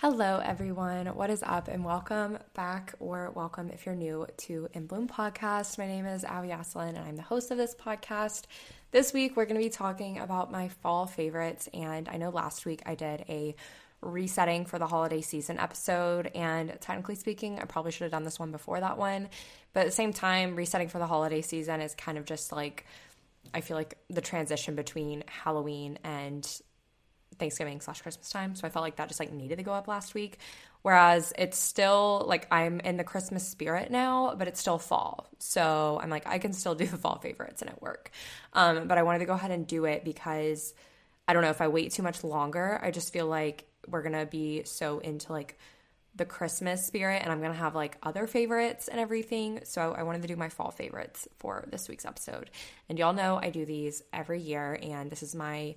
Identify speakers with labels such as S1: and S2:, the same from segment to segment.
S1: Hello, everyone. What is up? And welcome back, or welcome if you're new to In Bloom Podcast. My name is Abby Aslin, and I'm the host of this podcast. This week, we're going to be talking about my fall favorites. And I know last week I did a resetting for the holiday season episode. And technically speaking, I probably should have done this one before that one. But at the same time, resetting for the holiday season is kind of just like, I feel like the transition between Halloween and Thanksgiving slash Christmas time. So I felt like that just like needed to go up last week. Whereas it's still like I'm in the Christmas spirit now, but it's still fall. So I'm like, I can still do the fall favorites and it work. Um, but I wanted to go ahead and do it because I don't know if I wait too much longer, I just feel like we're gonna be so into like the Christmas spirit and I'm gonna have like other favorites and everything. So I wanted to do my fall favorites for this week's episode. And y'all know I do these every year, and this is my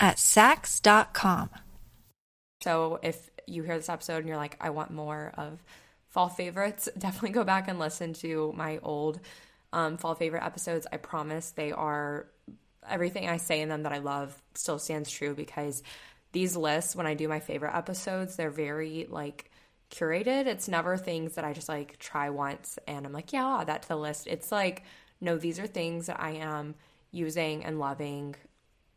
S2: at Saks.com.
S1: So if you hear this episode and you're like, I want more of fall favorites, definitely go back and listen to my old um, fall favorite episodes. I promise they are everything I say in them that I love still stands true because these lists, when I do my favorite episodes, they're very like curated. It's never things that I just like try once and I'm like, yeah, I'll add that to the list. It's like, no, these are things that I am using and loving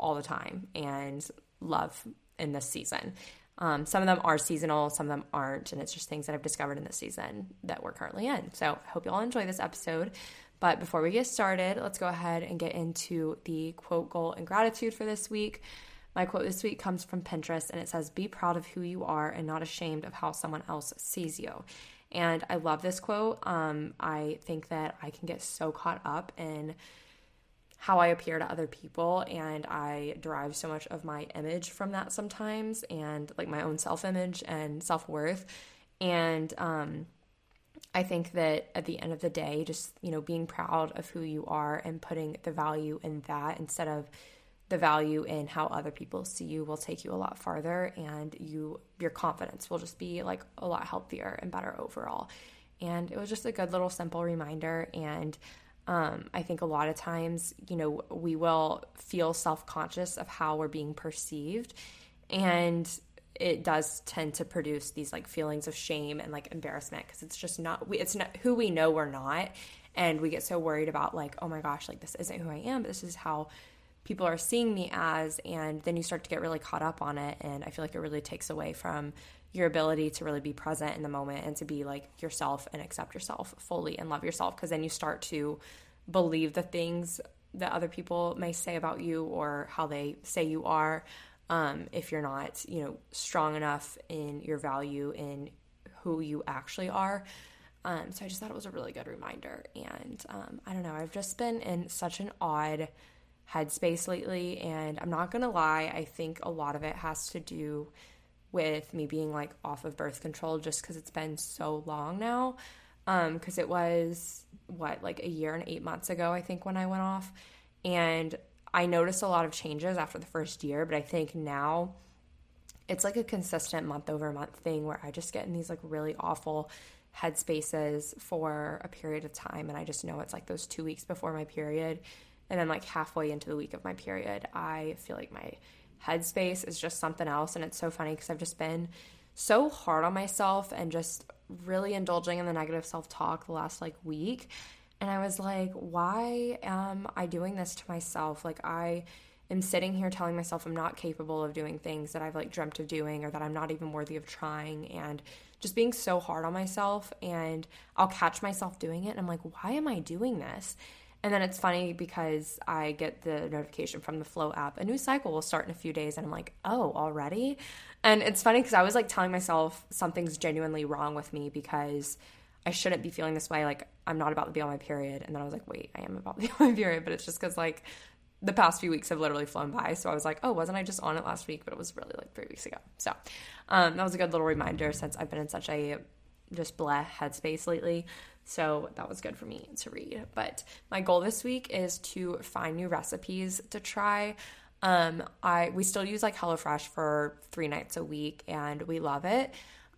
S1: all the time and love in this season. Um, some of them are seasonal, some of them aren't, and it's just things that I've discovered in this season that we're currently in. So I hope you all enjoy this episode. But before we get started, let's go ahead and get into the quote, goal, and gratitude for this week. My quote this week comes from Pinterest and it says, Be proud of who you are and not ashamed of how someone else sees you. And I love this quote. Um, I think that I can get so caught up in how I appear to other people and I derive so much of my image from that sometimes and like my own self-image and self-worth. And um I think that at the end of the day just you know being proud of who you are and putting the value in that instead of the value in how other people see you will take you a lot farther and you your confidence will just be like a lot healthier and better overall. And it was just a good little simple reminder and um, I think a lot of times, you know, we will feel self conscious of how we're being perceived. And it does tend to produce these like feelings of shame and like embarrassment because it's just not, it's not who we know we're not. And we get so worried about like, oh my gosh, like this isn't who I am, but this is how people are seeing me as. And then you start to get really caught up on it. And I feel like it really takes away from your ability to really be present in the moment and to be like yourself and accept yourself fully and love yourself because then you start to believe the things that other people may say about you or how they say you are um, if you're not you know strong enough in your value in who you actually are. Um, so i just thought it was a really good reminder. And um, i don't know i've just been in such an odd headspace lately and i'm not gonna lie i think a lot of it has to do with me being like off of birth control just because it's been so long now. Because um, it was what, like a year and eight months ago, I think, when I went off. And I noticed a lot of changes after the first year, but I think now it's like a consistent month over month thing where I just get in these like really awful headspaces for a period of time. And I just know it's like those two weeks before my period. And then, like halfway into the week of my period, I feel like my headspace is just something else. And it's so funny because I've just been so hard on myself and just really indulging in the negative self talk the last like week. And I was like, why am I doing this to myself? Like, I am sitting here telling myself I'm not capable of doing things that I've like dreamt of doing or that I'm not even worthy of trying and just being so hard on myself. And I'll catch myself doing it. And I'm like, why am I doing this? And then it's funny because I get the notification from the Flo app. A new cycle will start in a few days. And I'm like, oh, already? And it's funny because I was like telling myself something's genuinely wrong with me because I shouldn't be feeling this way. Like, I'm not about to be on my period. And then I was like, wait, I am about to be on my period. But it's just because, like, the past few weeks have literally flown by. So I was like, oh, wasn't I just on it last week? But it was really like three weeks ago. So um, that was a good little reminder since I've been in such a just blah headspace lately. So that was good for me to read. But my goal this week is to find new recipes to try. Um, I we still use like HelloFresh for three nights a week, and we love it.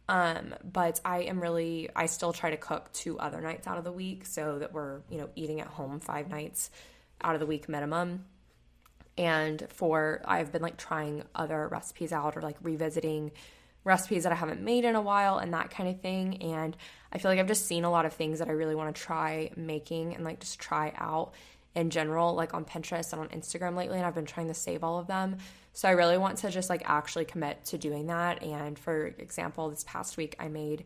S1: Um, but I am really I still try to cook two other nights out of the week so that we're you know eating at home five nights out of the week minimum. And for I've been like trying other recipes out or like revisiting recipes that I haven't made in a while and that kind of thing. And I feel like I've just seen a lot of things that I really want to try making and like just try out in general, like on Pinterest and on Instagram lately. And I've been trying to save all of them. So I really want to just like actually commit to doing that. And for example, this past week I made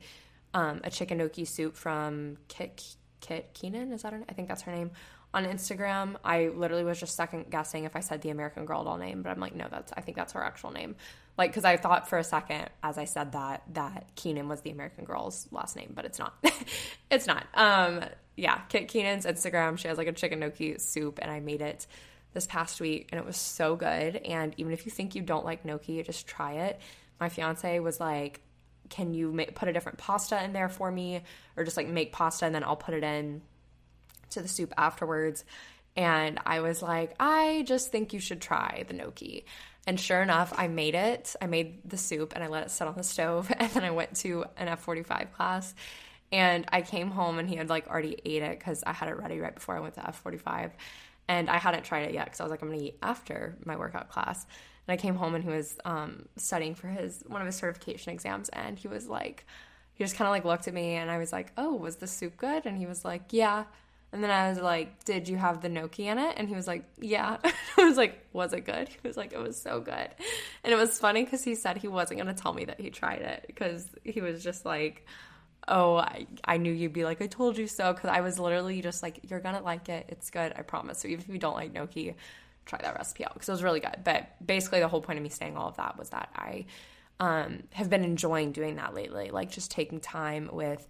S1: um, a chicken gnocchi soup from Kit Kit Keenan. Is that her? Name? I think that's her name on Instagram. I literally was just second guessing if I said the American Girl doll name, but I'm like, no, that's I think that's her actual name. Like, because I thought for a second as I said that that Keenan was the American Girl's last name, but it's not. it's not. Um, yeah, Kit Keenan's Instagram. She has like a chicken gnocchi soup, and I made it this past week, and it was so good. And even if you think you don't like gnocchi, just try it. My fiance was like, "Can you make, put a different pasta in there for me, or just like make pasta and then I'll put it in to the soup afterwards?" And I was like, I just think you should try the gnocchi. And sure enough, I made it. I made the soup and I let it sit on the stove. And then I went to an F45 class. And I came home and he had like already ate it because I had it ready right before I went to F45. And I hadn't tried it yet because I was like, I'm going to eat after my workout class. And I came home and he was um, studying for his one of his certification exams. And he was like, he just kind of like looked at me and I was like, oh, was the soup good? And he was like, yeah. And then I was like, Did you have the gnocchi in it? And he was like, Yeah. I was like, Was it good? He was like, It was so good. And it was funny because he said he wasn't going to tell me that he tried it because he was just like, Oh, I, I knew you'd be like, I told you so. Because I was literally just like, You're going to like it. It's good. I promise. So even if you don't like gnocchi, try that recipe out because it was really good. But basically, the whole point of me saying all of that was that I um, have been enjoying doing that lately, like just taking time with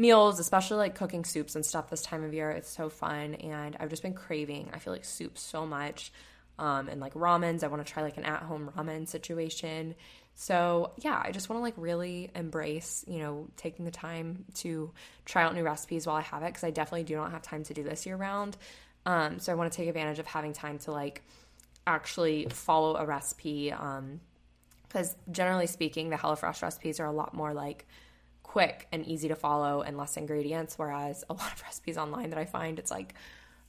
S1: meals, especially like cooking soups and stuff this time of year. It's so fun. And I've just been craving, I feel like soup so much. Um, and like ramens, I want to try like an at home ramen situation. So yeah, I just want to like really embrace, you know, taking the time to try out new recipes while I have it because I definitely do not have time to do this year round. Um, so I want to take advantage of having time to like actually follow a recipe. Um, because generally speaking, the HelloFresh recipes are a lot more like quick and easy to follow and less ingredients. Whereas a lot of recipes online that I find, it's like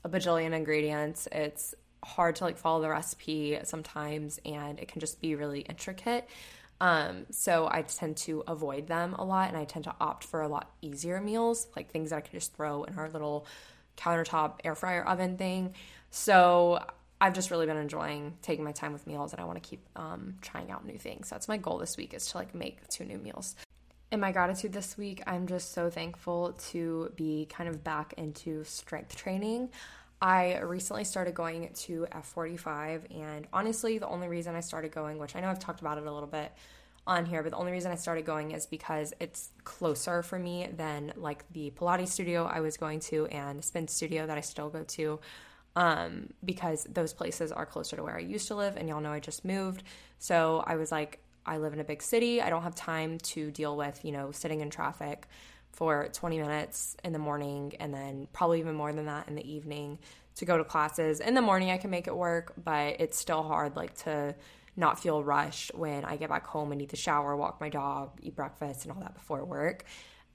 S1: a bajillion ingredients. It's hard to like follow the recipe sometimes and it can just be really intricate. Um, so I tend to avoid them a lot and I tend to opt for a lot easier meals, like things that I can just throw in our little countertop air fryer oven thing. So I've just really been enjoying taking my time with meals and I want to keep um, trying out new things. So that's my goal this week is to like make two new meals in my gratitude this week, I'm just so thankful to be kind of back into strength training. I recently started going to F45, and honestly, the only reason I started going, which I know I've talked about it a little bit on here, but the only reason I started going is because it's closer for me than like the Pilates studio I was going to and spin studio that I still go to. Um, because those places are closer to where I used to live, and y'all know I just moved. So I was like, I live in a big city. I don't have time to deal with, you know, sitting in traffic for 20 minutes in the morning and then probably even more than that in the evening to go to classes. In the morning I can make it work, but it's still hard like to not feel rushed when I get back home and need to shower, walk my dog, eat breakfast and all that before work.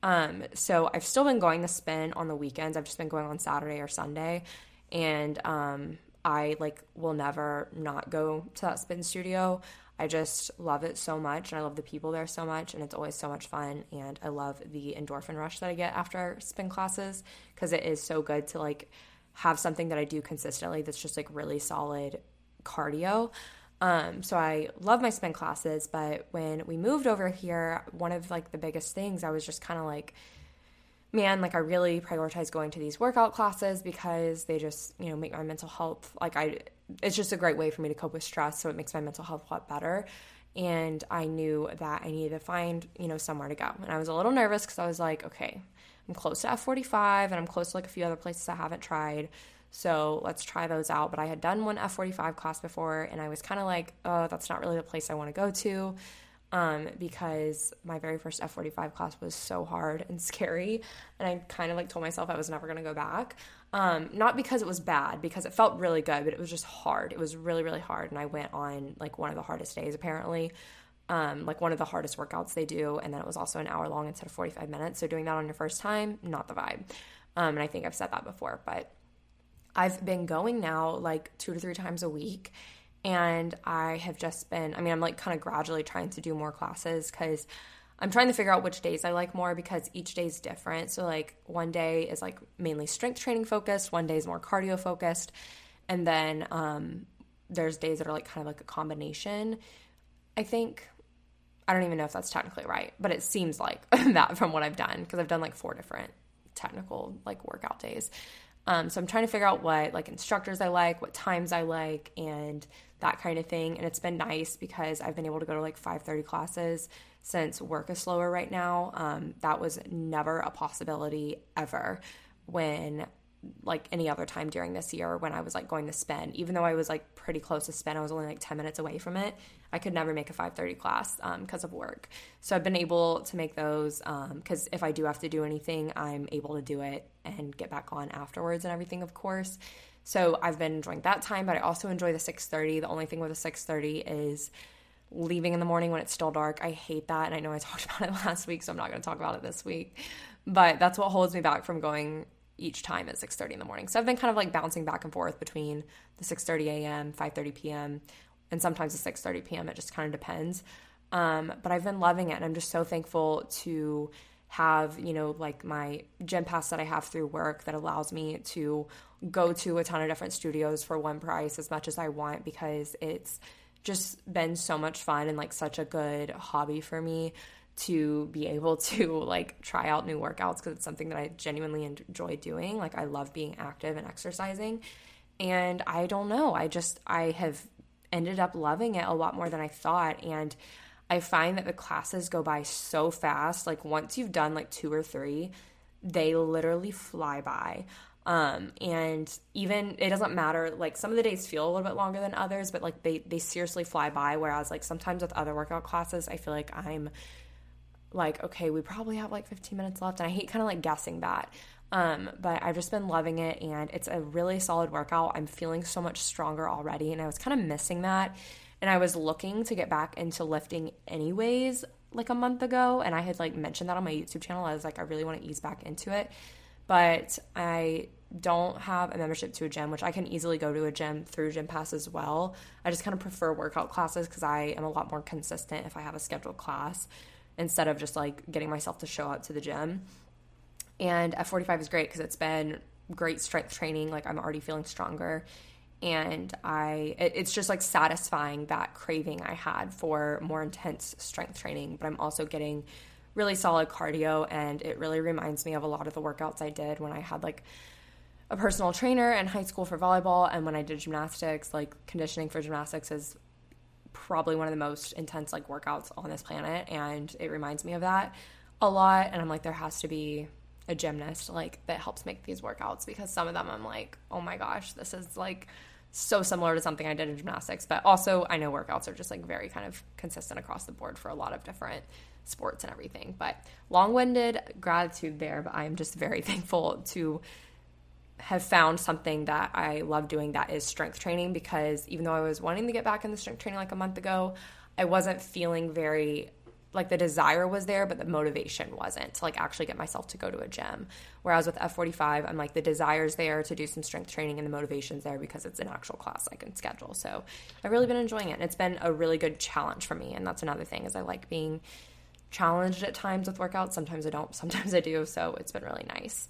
S1: Um, so I've still been going to spin on the weekends. I've just been going on Saturday or Sunday and um, I like will never not go to that spin studio. I just love it so much and I love the people there so much and it's always so much fun and I love the endorphin rush that I get after spin classes because it is so good to like have something that I do consistently that's just like really solid cardio. Um, so I love my spin classes, but when we moved over here, one of like the biggest things I was just kind of like man, like I really prioritize going to these workout classes because they just, you know, make my mental health like I it's just a great way for me to cope with stress, so it makes my mental health a lot better. And I knew that I needed to find, you know, somewhere to go. And I was a little nervous because I was like, okay, I'm close to F45 and I'm close to like a few other places I haven't tried. So let's try those out. But I had done one F45 class before and I was kind of like, oh, that's not really the place I want to go to. um, because my very first F45 class was so hard and scary. And I kind of like told myself I was never going to go back. Um, not because it was bad, because it felt really good, but it was just hard. It was really, really hard. And I went on like one of the hardest days, apparently. Um, like one of the hardest workouts they do. And then it was also an hour long instead of 45 minutes. So doing that on your first time, not the vibe. Um, and I think I've said that before, but I've been going now like two to three times a week and I have just been, I mean, I'm like kind of gradually trying to do more classes because I'm trying to figure out which days I like more because each day is different. So, like, one day is like mainly strength training focused, one day is more cardio focused. And then um, there's days that are like kind of like a combination. I think, I don't even know if that's technically right, but it seems like that from what I've done because I've done like four different technical like workout days. Um, so I'm trying to figure out what like instructors I like, what times I like, and that kind of thing. And it's been nice because I've been able to go to like 5:30 classes since work is slower right now. Um, that was never a possibility ever when like any other time during this year when I was like going to spin. Even though I was like pretty close to spin, I was only like 10 minutes away from it. I could never make a 5:30 class because um, of work. So I've been able to make those because um, if I do have to do anything, I'm able to do it and get back on afterwards and everything, of course. So I've been enjoying that time, but I also enjoy the 6:30. The only thing with the 6:30 is leaving in the morning when it's still dark. I hate that, and I know I talked about it last week, so I'm not going to talk about it this week. But that's what holds me back from going each time at 6:30 in the morning. So I've been kind of like bouncing back and forth between the 6:30 a.m., 5:30 p.m., and sometimes the 6:30 p.m. It just kind of depends. Um, but I've been loving it, and I'm just so thankful to have you know like my gym pass that I have through work that allows me to go to a ton of different studios for one price as much as I want because it's just been so much fun and like such a good hobby for me to be able to like try out new workouts because it's something that I genuinely enjoy doing. Like I love being active and exercising. And I don't know, I just I have ended up loving it a lot more than I thought and I find that the classes go by so fast. Like once you've done like two or three, they literally fly by. Um, and even it doesn't matter. Like some of the days feel a little bit longer than others, but like they they seriously fly by. Whereas like sometimes with other workout classes, I feel like I'm like, okay, we probably have like 15 minutes left, and I hate kind of like guessing that. Um, but I've just been loving it, and it's a really solid workout. I'm feeling so much stronger already, and I was kind of missing that. And I was looking to get back into lifting anyways, like a month ago, and I had like mentioned that on my YouTube channel. I was like, I really want to ease back into it, but I don't have a membership to a gym, which I can easily go to a gym through Gym Pass as well. I just kind of prefer workout classes because I am a lot more consistent if I have a scheduled class instead of just like getting myself to show up to the gym. And F45 is great because it's been great strength training. Like I'm already feeling stronger. And I, it, it's just like satisfying that craving I had for more intense strength training. But I'm also getting really solid cardio. And it really reminds me of a lot of the workouts I did when I had like a personal trainer in high school for volleyball and when I did gymnastics, like conditioning for gymnastics is probably one of the most intense like workouts on this planet and it reminds me of that a lot and I'm like there has to be a gymnast like that helps make these workouts because some of them I'm like, "Oh my gosh, this is like so similar to something I did in gymnastics." But also, I know workouts are just like very kind of consistent across the board for a lot of different sports and everything. But long-winded gratitude there, but I am just very thankful to have found something that I love doing that is strength training because even though I was wanting to get back in the strength training like a month ago, I wasn't feeling very like the desire was there, but the motivation wasn't to like actually get myself to go to a gym. Whereas with F45, I'm like the desire's there to do some strength training and the motivation's there because it's an actual class I can schedule. So I've really been enjoying it. And it's been a really good challenge for me. And that's another thing is I like being challenged at times with workouts. Sometimes I don't, sometimes I do. So it's been really nice.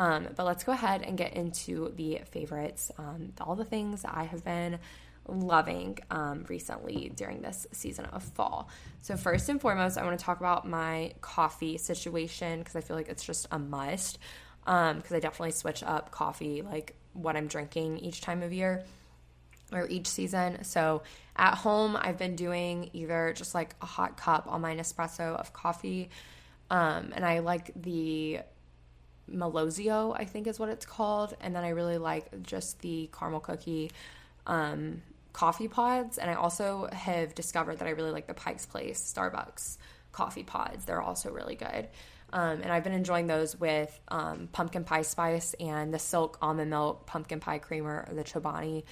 S1: Um, but let's go ahead and get into the favorites, um, all the things I have been loving um, recently during this season of fall. So, first and foremost, I want to talk about my coffee situation because I feel like it's just a must. Because um, I definitely switch up coffee, like what I'm drinking each time of year or each season. So, at home, I've been doing either just like a hot cup on my Nespresso of coffee. Um, and I like the Melozio, I think is what it's called. And then I really like just the caramel cookie um, coffee pods. And I also have discovered that I really like the Pike's Place Starbucks coffee pods. They're also really good. Um, and I've been enjoying those with um, pumpkin pie spice and the silk almond milk pumpkin pie creamer or the Chobani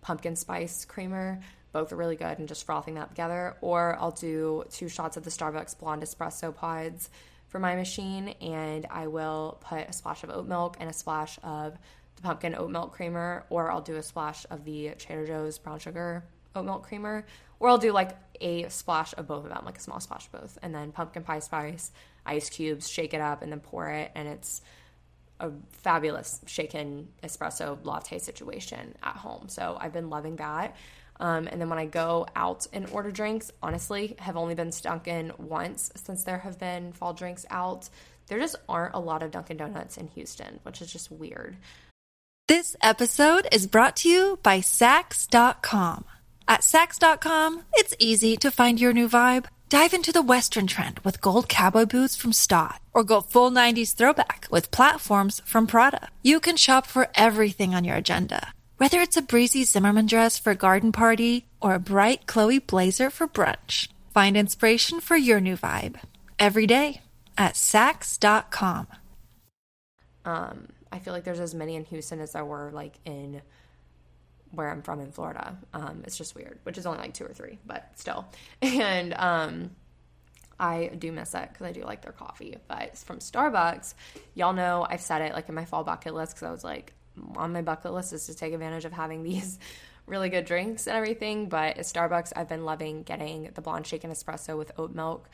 S1: pumpkin spice creamer. Both are really good and just frothing that together. Or I'll do two shots of the Starbucks blonde espresso pods for my machine and I will put a splash of oat milk and a splash of the pumpkin oat milk creamer, or I'll do a splash of the Trader Joe's brown sugar oat milk creamer, or I'll do like a splash of both of them, like a small splash of both, and then pumpkin pie spice, ice cubes, shake it up, and then pour it, and it's a fabulous shaken espresso latte situation at home. So I've been loving that. Um, and then when I go out and order drinks, honestly, have only been Dunkin' once since there have been fall drinks out. There just aren't a lot of Dunkin' Donuts in Houston, which is just weird.
S2: This episode is brought to you by Saks.com. At Saks.com, it's easy to find your new vibe. Dive into the Western trend with gold cowboy boots from Staud, or go full 90s throwback with platforms from Prada. You can shop for everything on your agenda, whether it's a breezy Zimmermann dress for a garden party or a bright Chloe blazer for brunch. Find inspiration for your new vibe every day at Saks.com.
S1: Um, I feel like there's as many in Houston as there were like in where I'm from in Florida. Um, it's just weird, which is only like two or three, but still. And um, I do miss it because I do like their coffee. But from Starbucks, y'all know I've said it like in my fall bucket list because I was like on my bucket list is to take advantage of having these really good drinks and everything. But at Starbucks, I've been loving getting the blonde shaken espresso with oat milk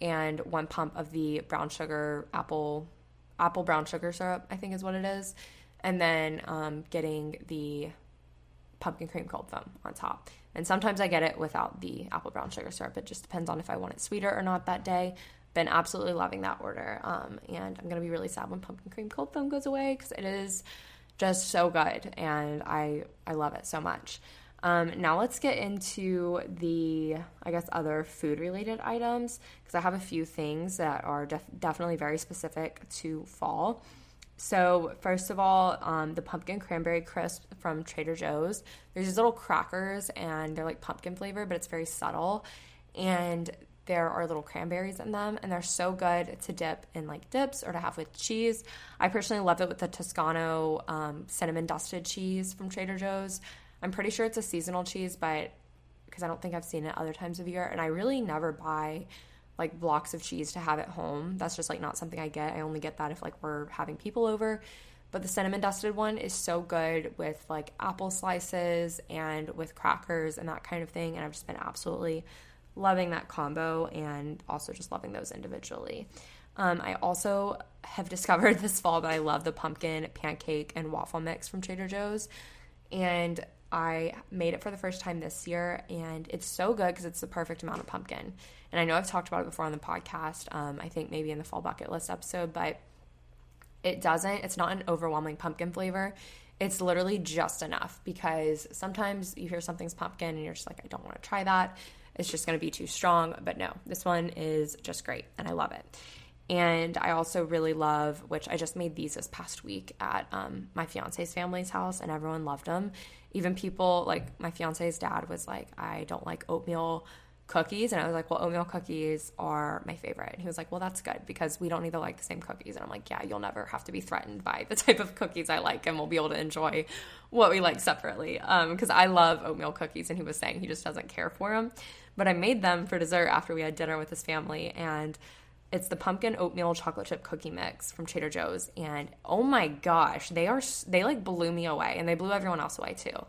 S1: and one pump of the brown sugar apple apple brown sugar syrup, I think is what it is. And then um, getting the pumpkin cream cold foam on top. And sometimes I get it without the apple brown sugar syrup. It just depends on if I want it sweeter or not that day. Been absolutely loving that order. Um, and I'm going to be really sad when pumpkin cream cold foam goes away because it is just so good and I, I love it so much. Um, now let's get into the, I guess, other food related items because I have a few things that are def- definitely very specific to fall. So, first of all, um, the pumpkin cranberry crisp from Trader Joe's. There's these little crackers and they're like pumpkin flavor, but it's very subtle. And there are little cranberries in them, and they're so good to dip in like dips or to have with cheese. I personally love it with the Toscano um, cinnamon dusted cheese from Trader Joe's. I'm pretty sure it's a seasonal cheese, but because I don't think I've seen it other times of year, and I really never buy like blocks of cheese to have at home. That's just like not something I get. I only get that if like we're having people over. But the cinnamon dusted one is so good with like apple slices and with crackers and that kind of thing. And I've just been absolutely loving that combo and also just loving those individually. Um, I also have discovered this fall that I love the pumpkin pancake and waffle mix from Trader Joe's. And I made it for the first time this year, and it's so good because it's the perfect amount of pumpkin. And I know I've talked about it before on the podcast. Um, I think maybe in the fall bucket list episode, but it doesn't. It's not an overwhelming pumpkin flavor. It's literally just enough because sometimes you hear something's pumpkin and you're just like, I don't want to try that. It's just going to be too strong. But no, this one is just great, and I love it. And I also really love, which I just made these this past week at um, my fiance's family's house, and everyone loved them. Even people like my fiance's dad was like, I don't like oatmeal cookies. And I was like, well, oatmeal cookies are my favorite. And he was like, well, that's good because we don't need to like the same cookies. And I'm like, yeah, you'll never have to be threatened by the type of cookies I like, and we'll be able to enjoy what we like separately. Because um, I love oatmeal cookies, and he was saying he just doesn't care for them. But I made them for dessert after we had dinner with his family, and it's the pumpkin oatmeal chocolate chip cookie mix from Trader Joe's, and oh my gosh, they are they like blew me away, and they blew everyone else away too.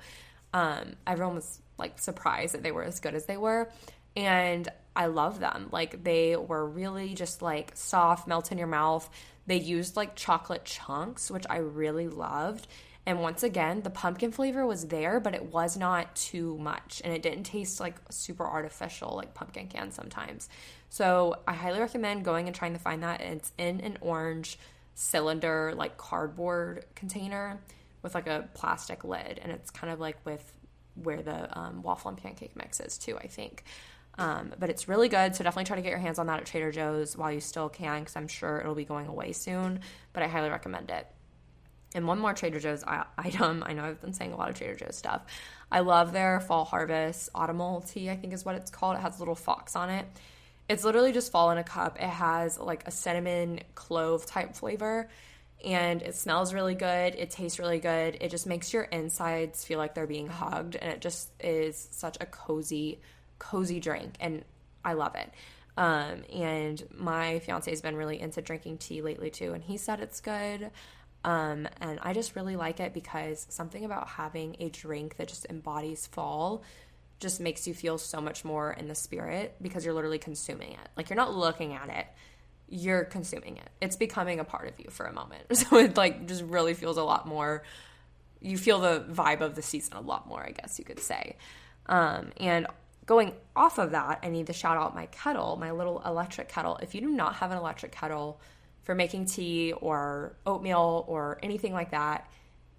S1: Um, everyone was like surprised that they were as good as they were, and I love them. Like they were really just like soft, melt in your mouth. They used like chocolate chunks, which I really loved. And once again, the pumpkin flavor was there, but it was not too much. And it didn't taste like super artificial like pumpkin can sometimes. So I highly recommend going and trying to find that. It's in an orange cylinder, like cardboard container with like a plastic lid. And it's kind of like with where the um, waffle and pancake mix is, too, I think. Um, but it's really good. So definitely try to get your hands on that at Trader Joe's while you still can, because I'm sure it'll be going away soon. But I highly recommend it. And one more Trader Joe's item. I know I've been saying a lot of Trader Joe's stuff. I love their fall harvest autumnal tea, I think is what it's called. It has a little fox on it. It's literally just fall in a cup. It has like a cinnamon clove type flavor and it smells really good. It tastes really good. It just makes your insides feel like they're being hugged, and it just is such a cozy, cozy drink, and I love it. Um, and my fiance has been really into drinking tea lately too, and he said it's good. Um, and I just really like it because something about having a drink that just embodies fall just makes you feel so much more in the spirit because you're literally consuming it. Like you're not looking at it you're consuming it. It's becoming a part of you for a moment. So it like just really feels a lot more you feel the vibe of the season a lot more, I guess you could say. Um, and going off of that, I need to shout out my kettle, my little electric kettle. If you do not have an electric kettle for making tea or oatmeal or anything like that,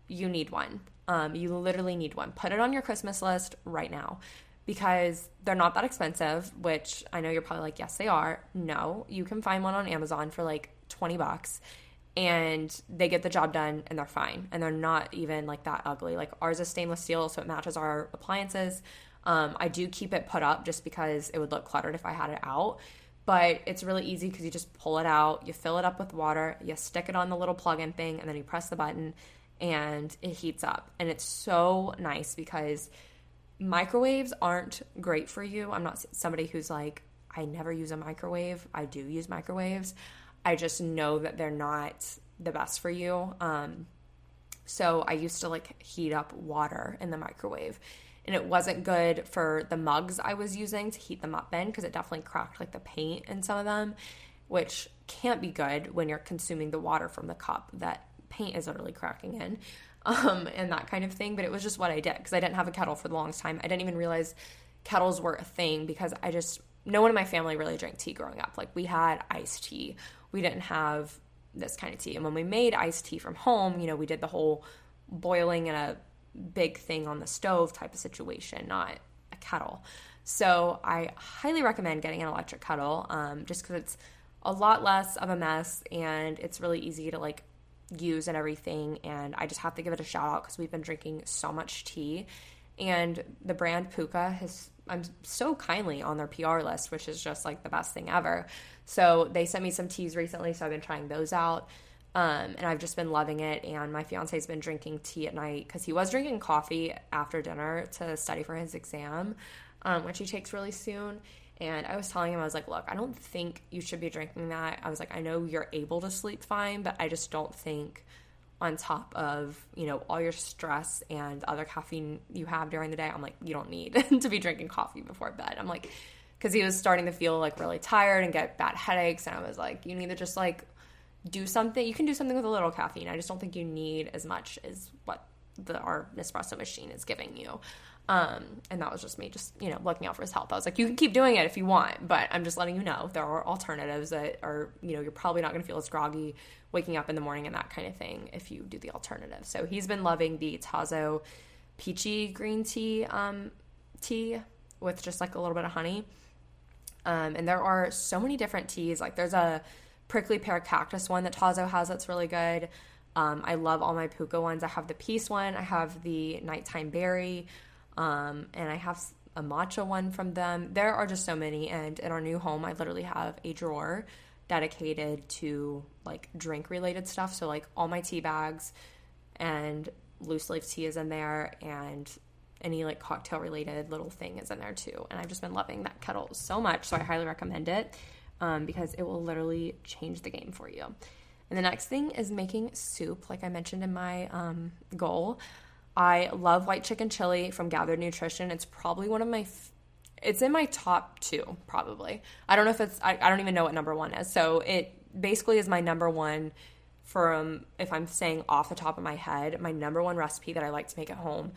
S1: you need one. Um, you literally need one. Put it on your Christmas list right now because they're not that expensive, which I know you're probably like, yes, they are. No, you can find one on Amazon for like 20 bucks and they get the job done and they're fine and they're not even like that ugly. Like ours is stainless steel, so it matches our appliances. Um, I do keep it put up just because it would look cluttered if I had it out. But it's really easy because you just pull it out, you fill it up with water, you stick it on the little plug in thing, and then you press the button and it heats up. And it's so nice because microwaves aren't great for you. I'm not somebody who's like, I never use a microwave. I do use microwaves. I just know that they're not the best for you. Um, so I used to like heat up water in the microwave. And it wasn't good for the mugs I was using to heat them up in because it definitely cracked like the paint in some of them, which can't be good when you're consuming the water from the cup that paint is literally cracking in um, and that kind of thing. But it was just what I did because I didn't have a kettle for the longest time. I didn't even realize kettles were a thing because I just, no one in my family really drank tea growing up. Like we had iced tea, we didn't have this kind of tea. And when we made iced tea from home, you know, we did the whole boiling in a big thing on the stove type of situation, not a kettle. So I highly recommend getting an electric kettle um, just because it's a lot less of a mess and it's really easy to like use and everything. And I just have to give it a shout out because we've been drinking so much tea. And the brand Pukka has, I'm so kindly on their PR list, which is just like the best thing ever. So they sent me some teas recently, so I've been trying those out. Um, and I've just been loving it. And my fiance's been drinking tea at night because he was drinking coffee after dinner to study for his exam, um, which he takes really soon. And I was telling him, I was like, look, I don't think you should be drinking that. I was like, I know you're able to sleep fine, but I just don't think on top of, you know, all your stress and other caffeine you have during the day, I'm like, you don't need to be drinking coffee before bed. I'm like, because he was starting to feel like really tired and get bad headaches. And I was like, you need to just like do something. You can do something with a little caffeine. I just don't think you need as much as what the our Nespresso machine is giving you. Um, and that was just me, just you know, looking out for his health. I was like, you can keep doing it if you want, but I'm just letting you know there are alternatives that are, you know, you're probably not going to feel as groggy waking up in the morning and that kind of thing if you do the alternative. So he's been loving the Tazo peachy green tea um, tea with just like a little bit of honey. Um, and there are so many different teas. Like there's a prickly pear cactus one that Tazo has that's really good. Um, I love all my Pukka ones. I have the peace one. I have the nighttime berry. Um, and I have a matcha one from them. There are just so many. And in our new home, I literally have a drawer dedicated to like drink related stuff. So, like all my tea bags and loose leaf tea is in there, and any like cocktail related little thing is in there too. And I've just been loving that kettle so much. So, I highly recommend it um, because it will literally change the game for you. And the next thing is making soup, like I mentioned in my um, goal. I love white chicken chili from Gathered Nutrition. It's probably one of my f- it's in my top two probably i don't know if it's I, I, don't even know what number one is so it basically is my number one from if i'm saying off the top of my head my number one recipe that i like to make at home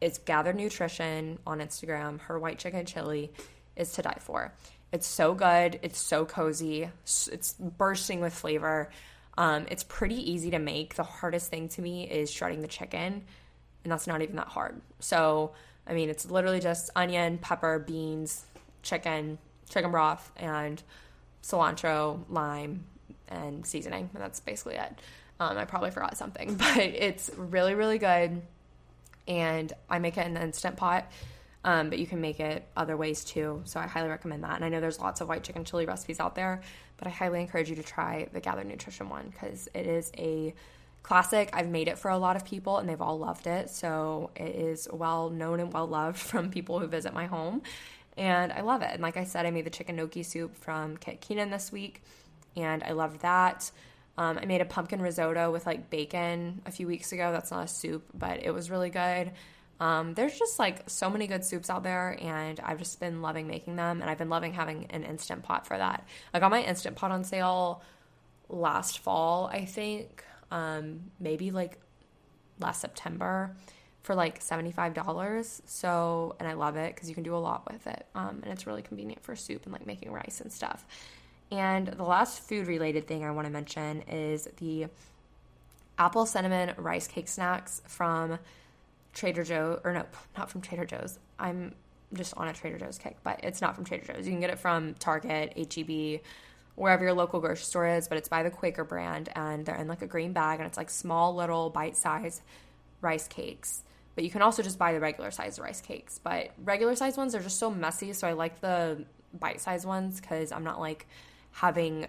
S1: is gathered nutrition on instagram her white chicken chili is to die for it's so good it's so cozy it's bursting with flavor um, it's pretty easy to make the hardest thing to me is shredding the chicken and that's not even that hard. So, I mean, it's literally just onion, pepper, beans, chicken, chicken broth, and cilantro, lime, and seasoning. And that's basically it. Um, I probably forgot something, but it's really, really good. And I make it in the instant pot, um, but you can make it other ways too. So I highly recommend that. And I know there's lots of white chicken chili recipes out there, but I highly encourage you to try the Gather Nutrition one because it is a classic. I've made it for a lot of people and they've all loved it. So it is well known and well loved from people who visit my home. And I love it. And like I said, I made the chicken gnocchi soup from Kit Keenan this week and I loved that. Um, I made a pumpkin risotto with like bacon a few weeks ago. That's not a soup, but it was really good. Um, there's just like so many good soups out there, and I've just been loving making them, and I've been loving having an instant pot for that. I got my instant pot on sale last fall, I think, um, maybe like last September for like $75. So, and I love it because you can do a lot with it. Um, and it's really convenient for soup and like making rice and stuff. And the last food related thing I want to mention is the apple cinnamon rice cake snacks from Trader Joe, or no, not from Trader Joe's. I'm just on a Trader Joe's kick, but it's not from Trader Joe's. You can get it from Target, HEB, wherever your local grocery store is, but it's by the Quaker brand and they're in like a green bag and it's like small little bite size rice cakes. But you can also just buy the regular size rice cakes. But regular size ones are just so messy, so I like the bite size ones because I'm not like having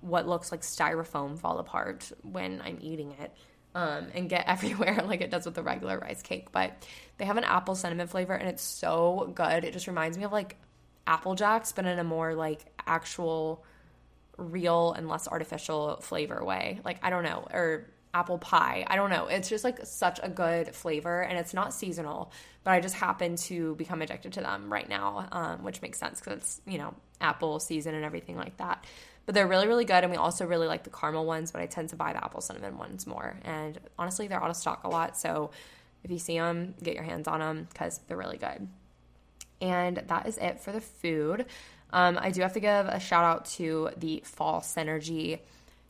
S1: what looks like styrofoam fall apart when I'm eating it um, and get everywhere like it does with the regular rice cake. But they have an apple cinnamon flavor and it's so good. It just reminds me of like Apple Jacks, but in a more like actual, real and less artificial flavor way. Like, I don't know, or apple pie. I don't know. It's just like such a good flavor and it's not seasonal, but I just happen to become addicted to them right now, um, which makes sense because it's, you know, apple season and everything like that. But they're really, really good. And we also really like the caramel ones, but I tend to buy the apple cinnamon ones more. And honestly, they're out of stock a lot. So if you see them, get your hands on them because they're really good. And that is it for the food. Um, I do have to give a shout out to the Fall Synergy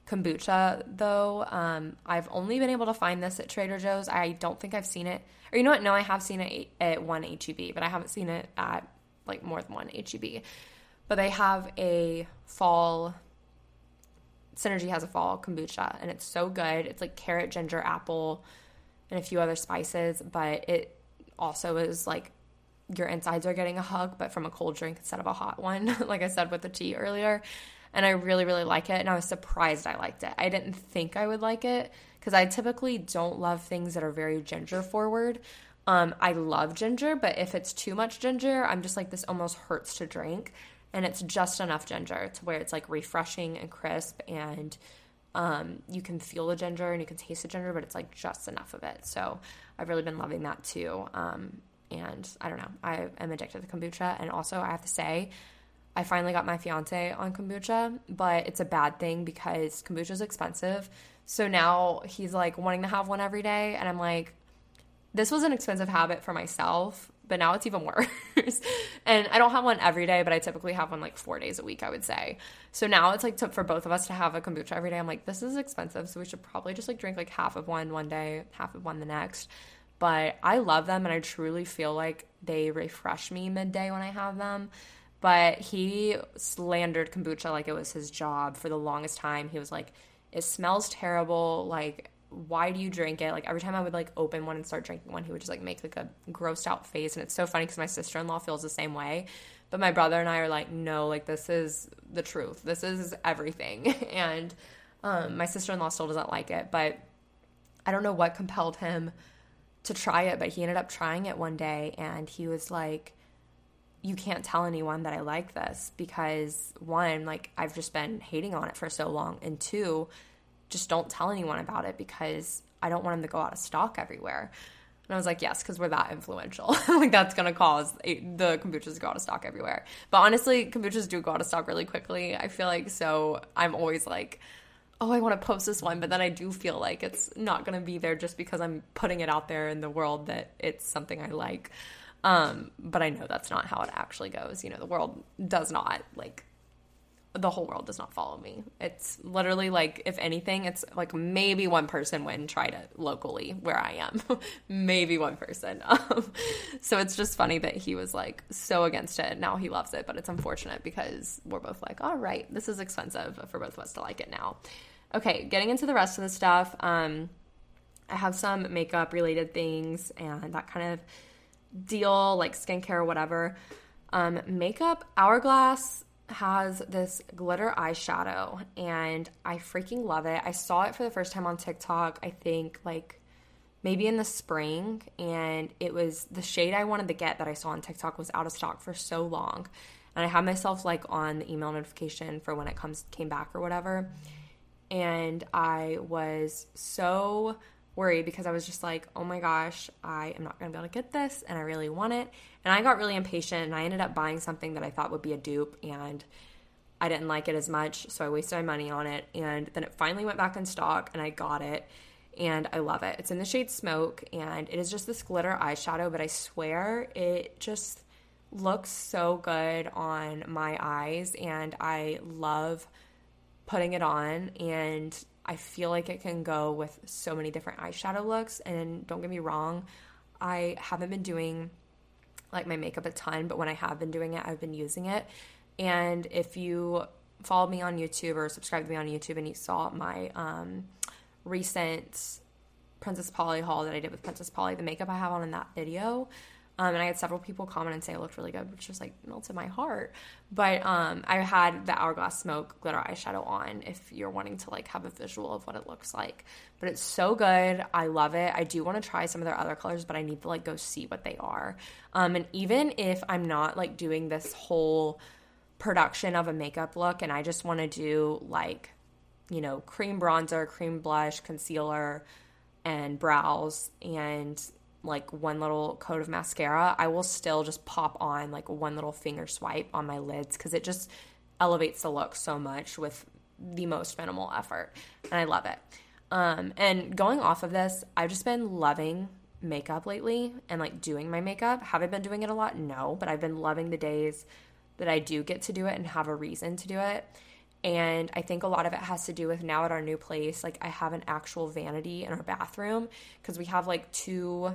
S1: kombucha though. Um, I've only been able to find this at Trader Joe's. I don't think I've seen it. Or you know what? No, I have seen it at one HEB, but I haven't seen it at like more than one HEB. But they have a fall Synergy has a fall kombucha and it's so good. It's like carrot, ginger, apple, and a few other spices, but it also is like your insides are getting a hug, but from a cold drink instead of a hot one, like I said with the tea earlier and I really, really like it. And I was surprised I liked it. I didn't think I would like it because I typically don't love things that are very ginger forward. Um, I love ginger, but if it's too much ginger, I'm just like, this almost hurts to drink. And it's just enough ginger to where it's like refreshing and crisp and um, you can feel the ginger and you can taste the ginger, but it's like just enough of it. So I've really been loving that too. Um, and I don't know, I am addicted to kombucha. And also, I have to say, I finally got my fiance on kombucha, but it's a bad thing because kombucha is expensive. So now he's like wanting to have one every day. And I'm like, this was an expensive habit for myself, but now it's even worse. and I don't have one every day, but I typically have one like four days a week, I would say. So now it's like to, for both of us to have a kombucha every day. I'm like, this is expensive. So we should probably just like drink like half of one one day, half of one the next. But I love them and I truly feel like they refresh me midday when I have them but he slandered kombucha like it was his job for the longest time. He was like, it smells terrible. Like, why do you drink it? Like, every time I would like open one and start drinking one, he would just like make like a grossed out face. And it's so funny because my sister in law feels the same way. But my brother and I are like, no, like, this is the truth. This is everything. and um, my sister in law still doesn't like it. But I don't know what compelled him to try it. But he ended up trying it one day and he was like, you can't tell anyone that I like this because one, like I've just been hating on it for so long, and two, just don't tell anyone about it because I don't want them to go out of stock everywhere. And I was like, yes, because we're that influential. like that's gonna cause the kombuchas to go out of stock everywhere. But honestly, kombuchas do go out of stock really quickly. I feel like so I'm always like, oh, I want to post this one, but then I do feel like it's not gonna be there just because I'm putting it out there in the world that it's something I like. Um, but I know that's not how it actually goes. You know, the world does not like the whole world does not follow me. It's literally like, if anything, it's like maybe one person and tried it locally where I am. maybe one person. Um, so it's just funny that he was like so against it. Now he loves it, but it's unfortunate because we're both like, all right, this is expensive for both of us to like it now. Okay, getting into the rest of the stuff. Um, I have some makeup related things and that kind of deal, like skincare, whatever. Um, makeup, Hourglass has this glitter eyeshadow and I freaking love it. I saw it for the first time on TikTok, I think like maybe in the spring, and it was the shade I wanted to get that I saw on TikTok was out of stock for so long. And I had myself like on the email notification for when it comes came back or whatever. And I was so worried because I was just like, oh my gosh, I am not going to be able to get this and I really want it. And I got really impatient and I ended up buying something that I thought would be a dupe and I didn't like it as much. So I wasted my money on it. And then it finally went back in stock and I got it and I love it. It's in the shade Smoke and it is just this glitter eyeshadow, but I swear it just looks so good on my eyes and I love putting it on and I feel like it can go with so many different eyeshadow looks. And don't get me wrong, I haven't been doing like my makeup a ton, but when I have been doing it, I've been using it. And if you follow me on YouTube or subscribe to me on YouTube and you saw my um, recent Princess Polly haul that I did with Princess Polly, the makeup I have on in that video, um, and I had several people comment and say it looked really good, which just like melted my heart. But um, I had the Hourglass Smoke glitter eyeshadow on if you're wanting to like have a visual of what it looks like. But it's so good. I love it. I do want to try some of their other colors, but I need to like go see what they are. Um, and even if I'm not like doing this whole production of a makeup look and I just want to do like, you know, cream bronzer, cream blush, concealer, and brows and like one little coat of mascara, I will still just pop on like one little finger swipe on my lids because it just elevates the look so much with the most minimal effort. And I love it. Um, and going off of this, I've just been loving makeup lately and like doing my makeup. Have I been doing it a lot? No, but I've been loving the days that I do get to do it and have a reason to do it. And I think a lot of it has to do with now at our new place, like I have an actual vanity in our bathroom because we have like two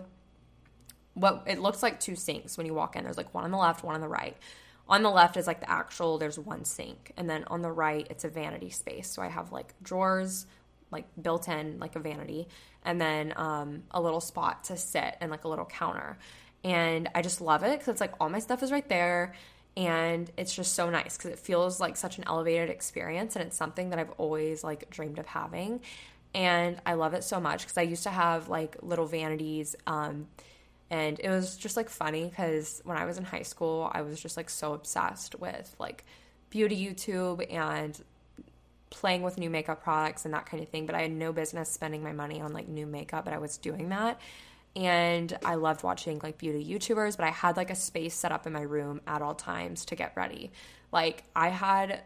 S1: what it looks like two sinks when you walk in. There's like one on the left, one on the right. On the left is like the actual, there's one sink. And then on the right, it's a vanity space. So I have like drawers, like built in, like a vanity, and then um, a little spot to sit and like a little counter. And I just love it because it's like all my stuff is right there. And it's just so nice because it feels like such an elevated experience. And it's something that I've always like dreamed of having. And I love it so much because I used to have like little vanities. Um, and it was just like funny because when I was in high school, I was just like so obsessed with like beauty YouTube and playing with new makeup products and that kind of thing. But I had no business spending my money on like new makeup, but I was doing that. And I loved watching like beauty YouTubers, but I had like a space set up in my room at all times to get ready. Like I had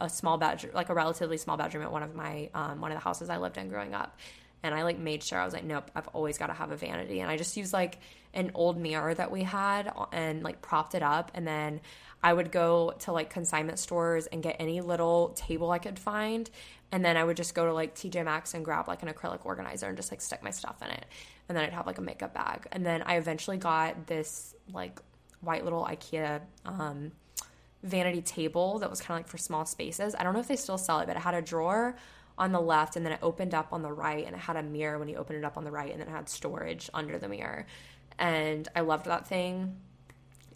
S1: a small bedroom, like a relatively small bedroom at one of my um, one of the houses I lived in growing up, and I like made sure I was like, nope, I've always got to have a vanity. And I just used like an old mirror that we had and like propped it up. And then I would go to like consignment stores and get any little table I could find. And then I would just go to like TJ Maxx and grab like an acrylic organizer and just like stick my stuff in it. And then I'd have like a makeup bag. And then I eventually got this like white little IKEA um, vanity table that was kind of like for small spaces. I don't know if they still sell it, but it had a drawer on the left and then it opened up on the right and it had a mirror when you opened it up on the right and then it had storage under the mirror. And I loved that thing.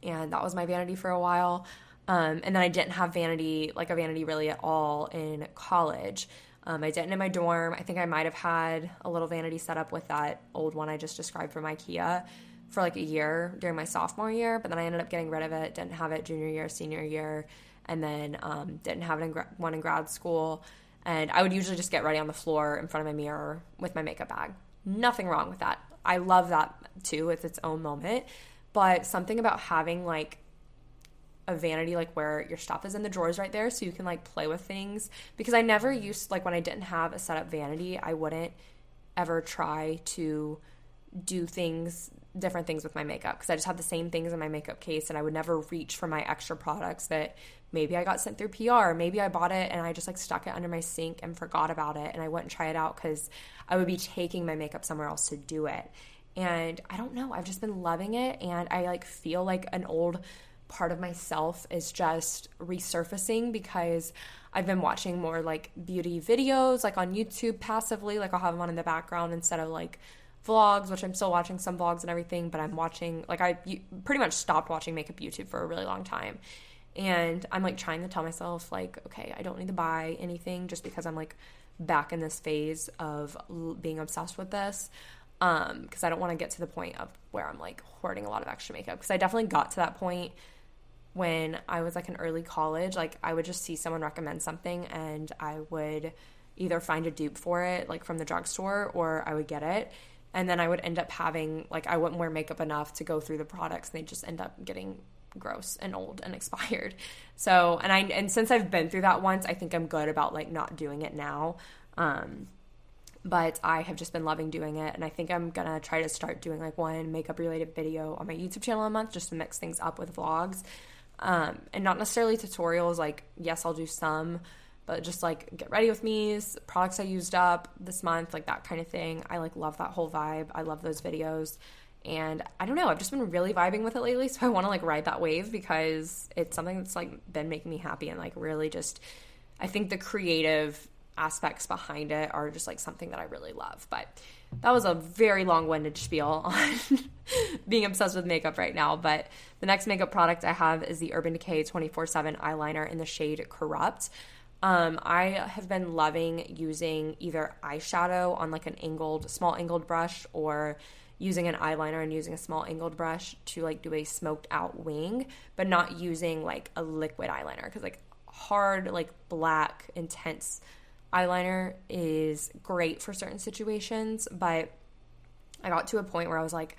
S1: And that was my vanity for a while. Um, and then I didn't have vanity, like a vanity really at all in college. Um, I didn't in my dorm. I think I might have had a little vanity set up with that old one I just described from IKEA for like a year during my sophomore year, but then I ended up getting rid of it. Didn't have it junior year, senior year, and then um, didn't have it in gra- one in grad school. And I would usually just get ready on the floor in front of my mirror with my makeup bag. Nothing wrong with that. I love that too. It's its own moment. But something about having like a vanity like where your stuff is in the drawers right there so you can like play with things because I never used like when I didn't have a setup vanity, I wouldn't ever try to do things different things with my makeup because I just had the same things in my makeup case and I would never reach for my extra products that maybe I got sent through PR, maybe I bought it and I just like stuck it under my sink and forgot about it and I wouldn't try it out cuz I would be taking my makeup somewhere else to do it. And I don't know, I've just been loving it and I like feel like an old part of myself is just resurfacing because I've been watching more like beauty videos like on YouTube passively like I'll have them on in the background instead of like vlogs, which I'm still watching some vlogs and everything, but I'm watching, like, I pretty much stopped watching makeup YouTube for a really long time. And I'm like trying to tell myself, like, okay, I don't need to buy anything just because I'm like back in this phase of being obsessed with this. Um, because I don't want to get to the point of where I'm like hoarding a lot of extra makeup. Because I definitely got to that point when I was like in early college. Like, I would just see someone recommend something and I would either find a dupe for it, like from the drugstore, or I would get it and then I would end up having like I wouldn't wear makeup enough to go through the products and they just end up getting gross and old and expired. So, and I and since I've been through that once, I think I'm good about like not doing it now. Um but I have just been loving doing it and I think I'm to try to start doing like one makeup related video on my YouTube channel a month just to mix things up with vlogs. Um and not necessarily tutorials like yes, I'll do some but just like get ready with me's, products I used up this month, like that kind of thing. I like love that whole vibe. I love those videos. And I don't know, I've just been really vibing with it lately, so I want to like ride that wave because it's something that's like been making me happy and like really just I think the creative aspects behind it are just like something that I really love. But that was a very long-winded spiel on being obsessed with makeup right now. But the next makeup product I have is the Urban Decay 24/7 eyeliner in the shade Corrupt. Um, I have been loving using either eyeshadow on like an angled, small angled brush or using an eyeliner and using a small angled brush to like do a smoked out wing, but not using like a liquid eyeliner. Because like hard, like black, intense eyeliner is great for certain situations, but I got to a point where I was like,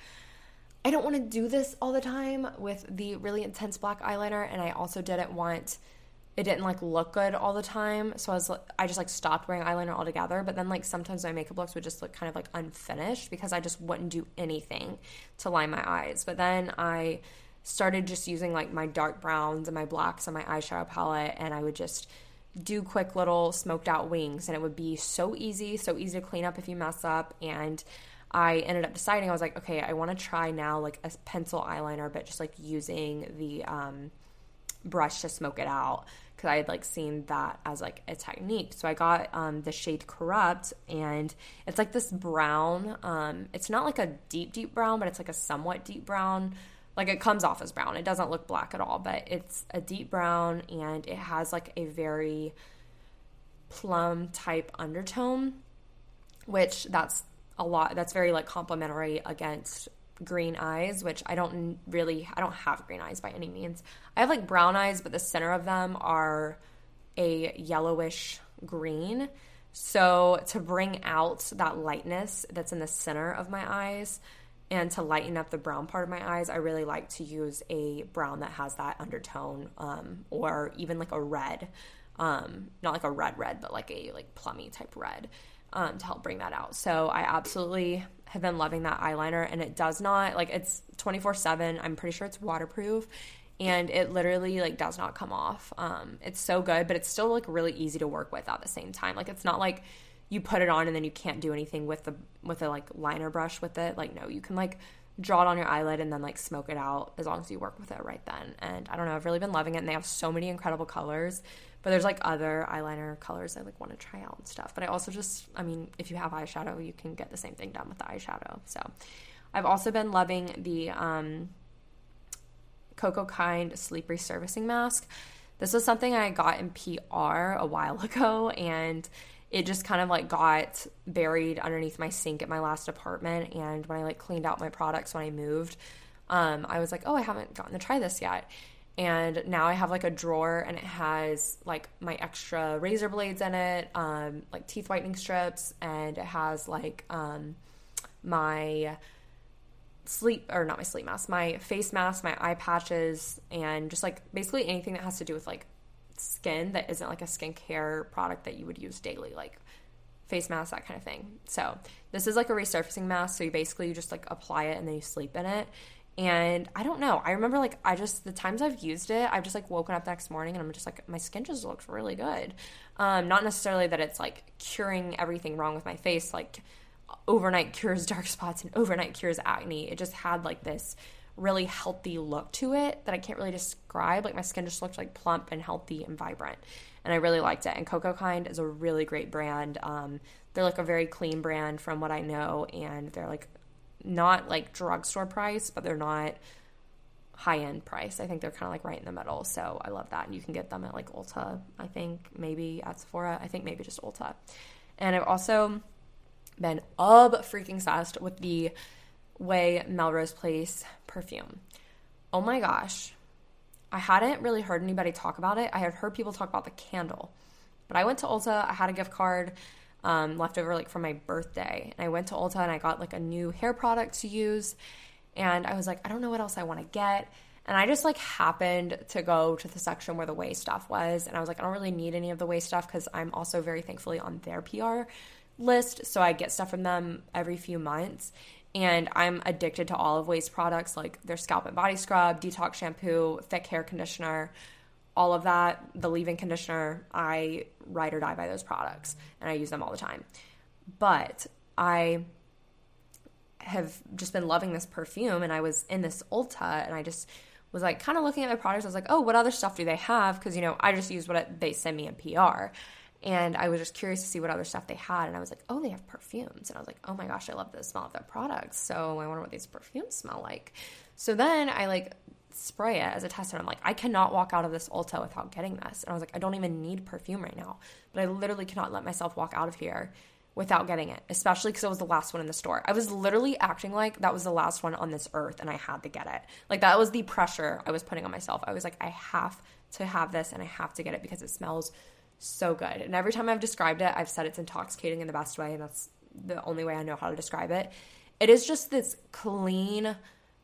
S1: I don't want to do this all the time with the really intense black eyeliner, and I also didn't want it didn't like look good all the time. So I was I just like stopped wearing eyeliner altogether. But then like sometimes my makeup looks would just look kind of like unfinished because I just wouldn't do anything to line my eyes. But then I started just using like my dark browns and my blacks on my eyeshadow palette and I would just do quick little smoked out wings and it would be so easy, so easy to clean up if you mess up and I ended up deciding I was like, okay, I want to try now like a pencil eyeliner, but just like using the um, brush to smoke it out because I had like seen that as like a technique. So I got um, the shade Corrupt, and it's like this brown. Um, it's not like a deep, deep brown, but it's like a somewhat deep brown. Like it comes off as brown. It doesn't look black at all, but it's a deep brown, and it has like a very plum type undertone, which that's a lot. That's very like complimentary against green eyes, which I don't really, I don't have green eyes by any means. I have like brown eyes, but the center of them are a yellowish green. So to bring out that lightness that's in the center of my eyes and to lighten up the brown part of my eyes, I really like to use a brown that has that undertone um, or even like a red. Um, not like a red red, but like a like plummy type red um, to help bring that out. So I absolutely have been loving that eyeliner and it does not like it's 24/7. I'm pretty sure it's waterproof and it literally like does not come off. Um, it's so good, but it's still like really easy to work with at the same time. Like it's not like you put it on and then you can't do anything with the with a like liner brush with it. Like no, you can like draw it on your eyelid and then like smoke it out as long as you work with it right then. And I don't know, I've really been loving it and they have so many incredible colors. But there's like other eyeliner colors I like want to try out and stuff. But I also just, I mean, if you have eyeshadow, you can get the same thing done with the eyeshadow. So I've also been loving the um, Cocokind Sleep Resurfacing Mask. This was something I got in PR a while ago and it just kind of like got buried underneath my sink at my last apartment and when I like cleaned out my products when I moved um, I was like oh I haven't gotten to try this yet and now I have like a drawer and it has like my extra razor blades in it, um, like teeth whitening strips, and it has like um, my sleep or not my sleep mask, my face mask, my eye patches, and just like basically anything that has to do with like skin that isn't like a skincare product that you would use daily, like face mask, that kind of thing. So this is like a resurfacing mask. So you basically you just like apply it and then you sleep in it And I don't know. I remember like I just the times I've used it, I've just like woken up next morning and I'm just like my skin just looks really good. Um, not necessarily that it's like curing everything wrong with my face, like overnight cures dark spots and overnight cures acne. It just had like this really healthy look to it that I can't really describe. Like my skin just looked like plump and healthy and vibrant. And I really liked it. And Cocokind is a really great brand. Um, they're like a very clean brand from what I know, and they're like not like drugstore price, but they're not high end price. I think they're kind of like right in the middle. So I love that. And you can get them at like Ulta, I think, maybe at Sephora. I think maybe just Ulta. And I've also been ob freaking obsessed with the Ouai Melrose Place perfume. Oh my gosh. I hadn't really heard anybody talk about it. I had heard people talk about the candle. But I went to Ulta, I had a gift card um, left over like for my birthday. And I went to Ulta and I got like a new hair product to use. And I was like, I don't know what else I want to get. And I just like happened to go to the section where the Ouai stuff was. And I was like, I don't really need any of the Ouai stuff because I'm also very thankfully on their PR list. So I get stuff from them every few months. And I'm addicted to all of Ouai's products like their scalp and body scrub, detox shampoo, thick hair conditioner, all of that, the leave in conditioner. I ride or die by those products and I use them all the time. But I have just been loving this perfume and I was in this Ulta and I just was like kind of looking at my products. I was like, oh, what other stuff do they have? Because, you know, I just use what they send me in PR. And I was just curious to see what other stuff they had. And I was like, oh, they have perfumes. And I was like, oh my gosh, I love the smell of their products. So I wonder what these perfumes smell like. So then I like spray it as a test. And I'm like, I cannot walk out of this Ulta without getting this. And I was like, I don't even need perfume right now. But I literally cannot let myself walk out of here without getting it, especially because it was the last one in the store. I was literally acting like that was the last one on this earth and I had to get it. Like that was the pressure I was putting on myself. I was like, I have to have this and I have to get it because it smells so good. And every time I've described it, I've said it's intoxicating in the best way, and that's the only way I know how to describe it. It is just this clean,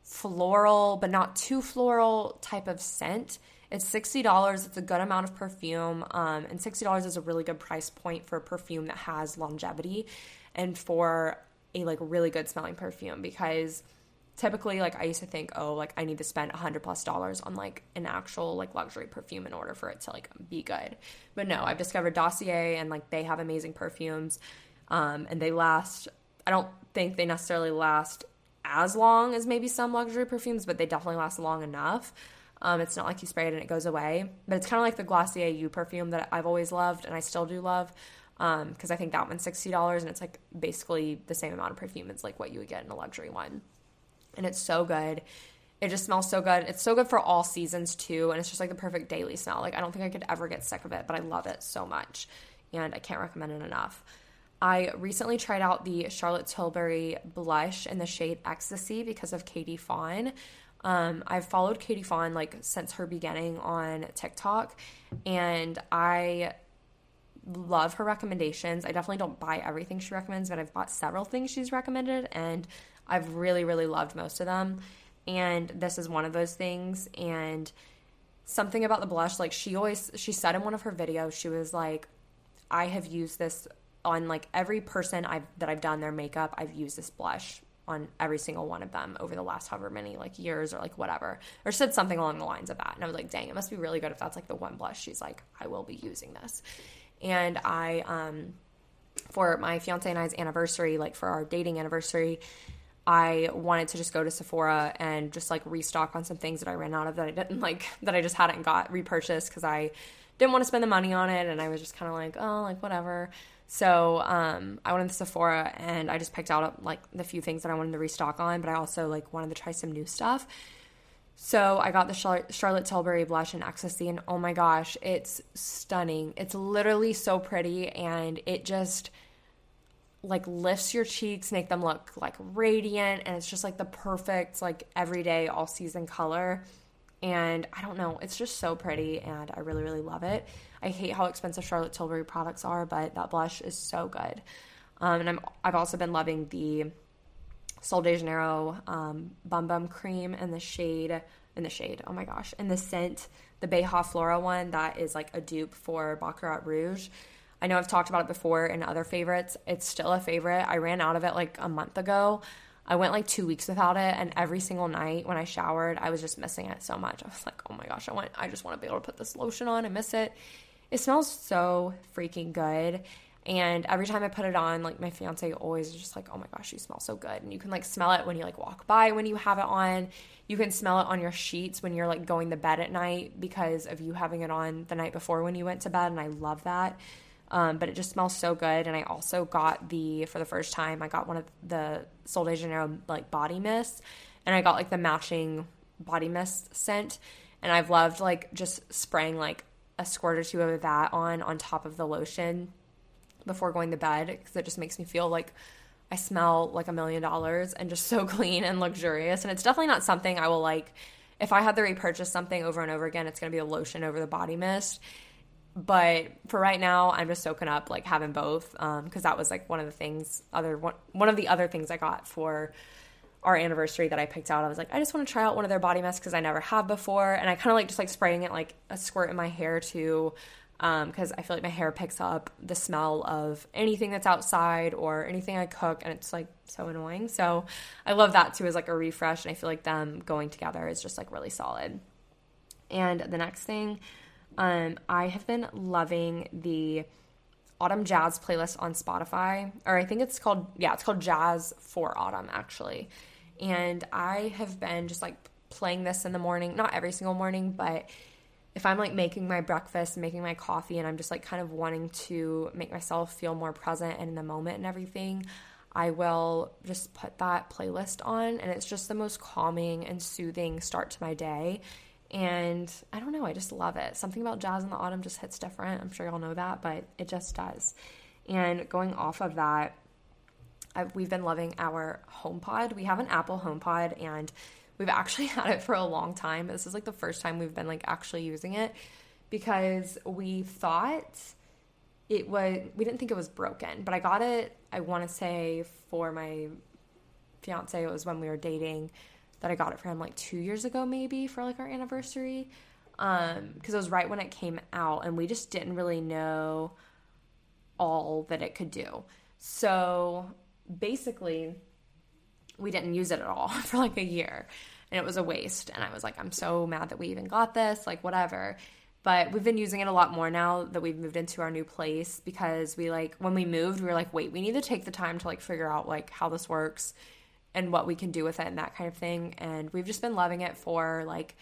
S1: floral, but not too floral type of scent. It's $60. It's a good amount of perfume. Um, and $60 is a really good price point for a perfume that has longevity and for a like really good smelling perfume because typically like I used to think, oh, like I need to spend a hundred plus dollars on like an actual like luxury perfume in order for it to like be good. But no, I've discovered Dossier and like they have amazing perfumes. Um, and they last I don't think they necessarily last as long as maybe some luxury perfumes, but they definitely last long enough. Um, it's not like you spray it and it goes away, but it's kind of like the Glossier You perfume that I've always loved and I still do love because um, I think that one's sixty dollars and it's like basically the same amount of perfume as like what you would get in a luxury one and it's so good. It just smells so good. It's so good for all seasons too, and it's just like the perfect daily smell. Like I don't think I could ever get sick of it, but I love it so much, and I can't recommend it enough. I recently tried out the Charlotte Tilbury blush in the shade Ecstasy because of Katie Fawn. Um, I've followed Katie Fawn like since her beginning on TikTok, and I love her recommendations. I definitely don't buy everything she recommends, but I've bought several things she's recommended, and I've really, really loved most of them. And this is one of those things. And something about the blush, like she always, she said in one of her videos, she was like, I have used this on like every person I've that I've done their makeup, I've used this blush on every single one of them over the last however many like years or like whatever or said something along the lines of that. And i was like dang it must be really good if that's like the one blush she's like i will be using this. And i um for my fiance and i's anniversary like for our dating anniversary I wanted to just go to Sephora and just like restock on some things that I ran out of that I didn't like that I just hadn't got repurchased because I didn't want to spend the money on it. And I was just kind of like oh like whatever. So um, I went to Sephora and I just picked out like the few things that I wanted to restock on, but I also like wanted to try some new stuff. So I got the Char- Charlotte Tilbury blush in ecstasy, and oh my gosh, it's stunning. It's literally so pretty, and it just like lifts your cheeks, make them look like radiant, and it's just like the perfect, like everyday, all season color. And I don't know, it's just so pretty, and I really, really love it. I hate how expensive Charlotte Tilbury products are, but that blush is so good. Um, and I'm, I've also been loving the Sol de Janeiro um, Bum Bum Cream in the shade, in the shade, oh my gosh, in the scent, the Beija Flora one that is like a dupe for Baccarat Rouge. I know I've talked about it before in other favorites. It's still a favorite. I ran out of it like a month ago. I went like two weeks without it, and every single night when I showered, I was just missing it so much. I was like, oh my gosh, I want, I just want to be able to put this lotion on. I miss it. It smells so freaking good. And every time I put it on, like my fiance always is just like, oh my gosh, you smell so good. And you can like smell it when you like walk by when you have it on. You can smell it on your sheets when you're like going to bed at night because of you having it on the night before when you went to bed. And I love that. Um, but it just smells so good. And I also got the, for the first time, I got one of the Sol de Janeiro like body mist. And I got like the matching body mist scent. And I've loved like just spraying like a squirt or two of that on on top of the lotion before going to bed because it just makes me feel like I smell like a million dollars and just so clean and luxurious. And it's definitely not something I will like. If I had to repurchase something over and over again, it's going to be a lotion over the body mist. But for right now, I'm just soaking up like having both because um, that was like one of the things other one, one of the other things I got for our anniversary that I picked out. I was like, I just want to try out one of their body masks because I never have before, and I kind of like just like spraying it like a squirt in my hair too because um, I feel like my hair picks up the smell of anything that's outside or anything I cook, and it's like so annoying. So I love that too as like a refresh, and I feel like them going together is just like really solid. And the next thing, um, I have been loving the Autumn Jazz playlist on Spotify, or I think it's called yeah, it's called Jazz for Autumn actually, and I have been just like playing this in the morning, not every single morning, but if I'm like making my breakfast, making my coffee, and I'm just like kind of wanting to make myself feel more present and in the moment and everything, I will just put that playlist on, and it's just the most calming and soothing start to my day. And I don't know, I just love it. Something about jazz in the autumn just hits different. I'm sure y'all know that, but it just does. And going off of that, I've, we've been loving our HomePod. We have an Apple HomePod, and We've actually had it for a long time. This is like the first time we've been like actually using it because we thought it was we didn't think it was broken, but I got it I want to say for my fiance it was when we were dating that I got it for him like 2 years ago maybe for like our anniversary. Um because it was right when it came out and we just didn't really know all that it could do. So basically we didn't use it at all for like a year and it was a waste. And I was like, I'm so mad that we even got this, like, whatever. But we've been using it a lot more now that we've moved into our new place because we like, when we moved, we were like, wait, we need to take the time to like figure out like how this works and what we can do with it and that kind of thing. And we've just been loving it for like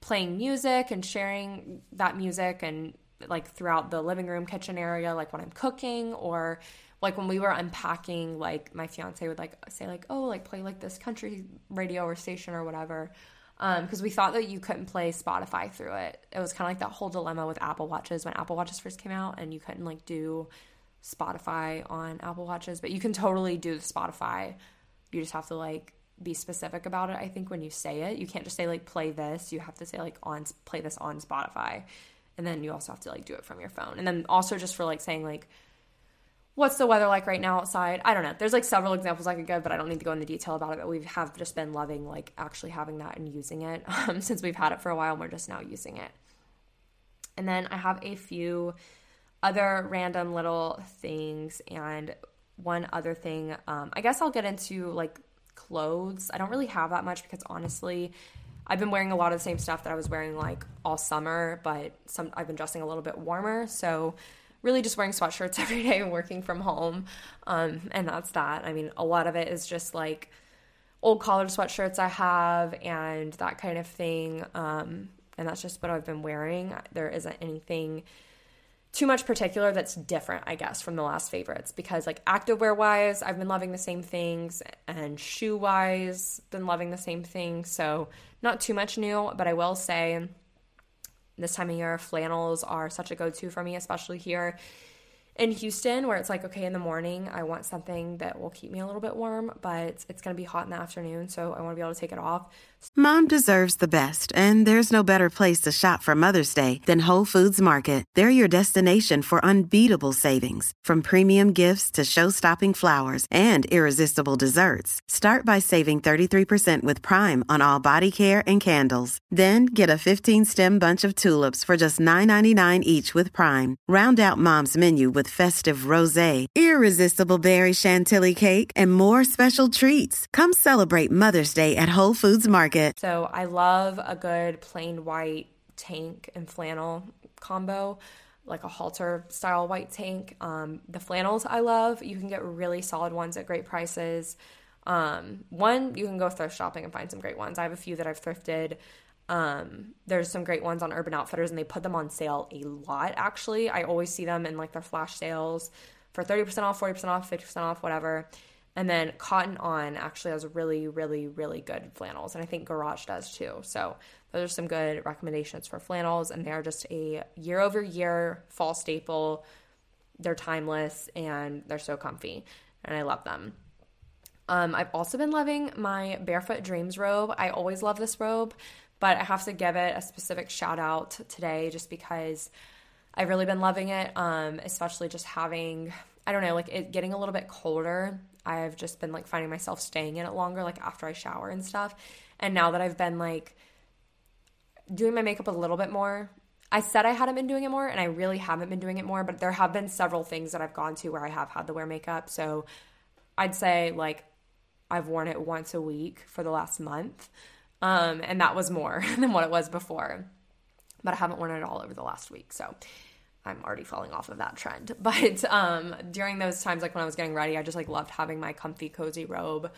S1: playing music and sharing that music and like throughout the living room, kitchen area, like when I'm cooking or like when we were unpacking like my fiance would like say like oh like play like this country radio or station or whatever. Because um, we thought that you couldn't play spotify through it. It was kind of like that whole dilemma with apple watches. When apple watches first came out and you couldn't like do spotify on apple watches but you can totally do the spotify. You just have to like be specific about it i think when you say it. You can't just say like play this. You have to say like on play this on spotify. And then you also have to like do it from your phone. And then also just for like saying like what's the weather like right now outside? I don't know. There's like several examples I could give, but I don't need to go into detail about it. But we have just been loving like actually having that and using it um, since we've had it for a while and we're just now using it. And then I have a few other random little things and one other thing. Um, I guess I'll get into like clothes. I don't really have that much because honestly, I've been wearing a lot of the same stuff that I was wearing like all summer, but some I've been dressing a little bit warmer. So really just wearing sweatshirts every day and working from home. Um, and that's that. I mean, a lot of it is just like old collared sweatshirts I have and that kind of thing. Um, and that's just what I've been wearing. There isn't anything too much particular that's different, I guess, from the last favorites because like activewear wise, I've been loving the same things and shoe wise, been loving the same thing. So not too much new, but I will say this time of year, flannels are such a go to for me, especially here in Houston, where it's like, okay, in the morning, I want something that will keep me a little bit warm, but it's going to be hot in the afternoon, so I want to be able to take it off.
S3: Mom deserves the best, and there's no better place to shop for Mother's Day than Whole Foods Market. They're your destination for unbeatable savings, from premium gifts to show stopping flowers and irresistible desserts. Start by saving 33% with Prime on all body care and candles. Then get a 15 stem bunch of tulips for just $9.99 each with Prime. Round out Mom's menu with with festive rosé, irresistible berry chantilly cake, and more special treats. Come celebrate Mother's Day at Whole Foods Market.
S1: So I love a good plain white tank and flannel combo like a halter style white tank. Um, the flannels I love. You can get really solid ones at great prices. Um, one, you can go thrift shopping and find some great ones. I have a few that I've thrifted. Um, there's some great ones on Urban Outfitters, and they put them on sale a lot. Actually, I always see them in like their flash sales for 30% off, 40% off, 50% off, whatever. And then Cotton On actually has really, really, really good flannels, and I think Garage does too. So those are some good recommendations for flannels, and they're just a year over year fall staple. They're timeless and they're so comfy, and I love them. Um, I've also been loving my Barefoot Dreams robe. I always love this robe, but I have to give it a specific shout out today just because I've really been loving it, um, especially just having, I don't know, like it getting a little bit colder. I've just been like finding myself staying in it longer, like after I shower and stuff. And now that I've been like doing my makeup a little bit more, I said I hadn't been doing it more, and I really haven't been doing it more, but there have been several things that I've gone to where I have had to wear makeup. So I'd say like I've worn it once a week for the last month. Um, and that was more than what it was before. But I haven't worn it all over the last week. So I'm already falling off of that trend. But um, during those times, like when I was getting ready, I just like loved having my comfy, cozy robe.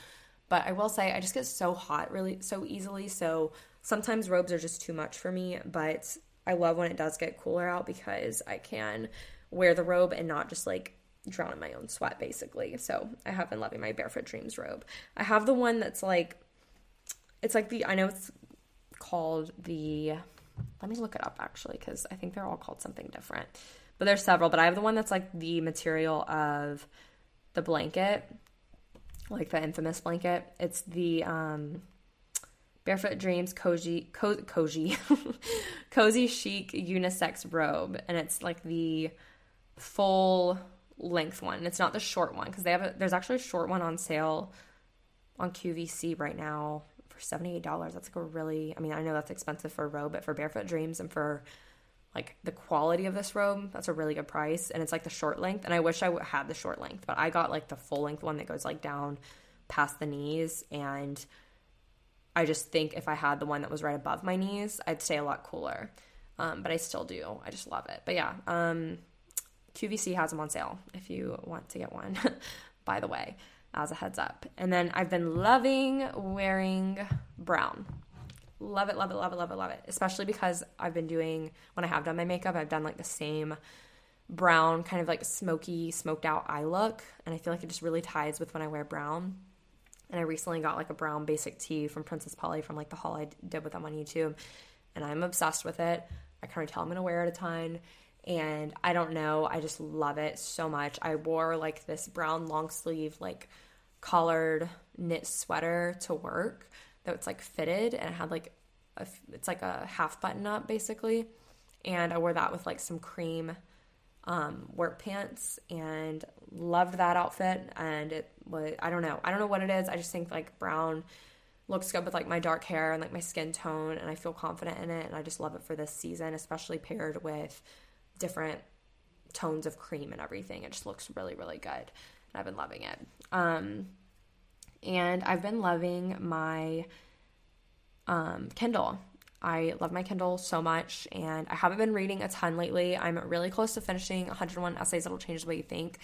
S1: But I will say, I just get so hot really so easily. So sometimes robes are just too much for me. But I love when it does get cooler out because I can wear the robe and not just like drown in my own sweat basically. So I have been loving my Barefoot Dreams robe. I have the one that's like it's like the I know it's called the let me look it up actually cuz I think they're all called something different. But there's several, but I have the one that's like the material of the blanket, like the infamous blanket. It's the um Barefoot Dreams cozy co- cozy cozy chic unisex robe and it's like the full length one. It's not the short one because they have a, there's actually a short one on sale on QVC right now for $78. That's like a really I mean, I know that's expensive for a robe, but for Barefoot Dreams and for like the quality of this robe, that's a really good price and it's like the short length and I wish I had the short length, but I got like the full length one that goes like down past the knees and I just think if I had the one that was right above my knees, I'd stay a lot cooler. Um, but I still do. I just love it. But yeah, um, QVC has them on sale if you want to get one, by the way, as a heads up. And then I've been loving wearing brown. Love it, love it, love it, love it, love it. Especially because I've been doing, when I have done my makeup, I've done like the same brown, kind of like smoky, smoked out eye look. And I feel like it just really ties with when I wear brown. And I recently got like a brown basic tee from Princess Polly from like the haul I did with them on YouTube. And I'm obsessed with it. I kind of tell I'm to wear it a ton and I don't know, I just love it so much. I wore like this brown long sleeve like collared knit sweater to work that was like fitted and it had like a, it's like a half button up basically, and I wore that with like some cream um, work pants and loved that outfit. And it was I don't know. I don't know what it is. I just think like brown looks good with like my dark hair and like my skin tone and I feel confident in it and I just love it for this season especially paired with different tones of cream and everything. It just looks really, really good. And I've been loving it. Um, and I've been loving my um, Kindle. I love my Kindle so much, and I haven't been reading a ton lately. I'm really close to finishing 101 essays that'll change the way you think.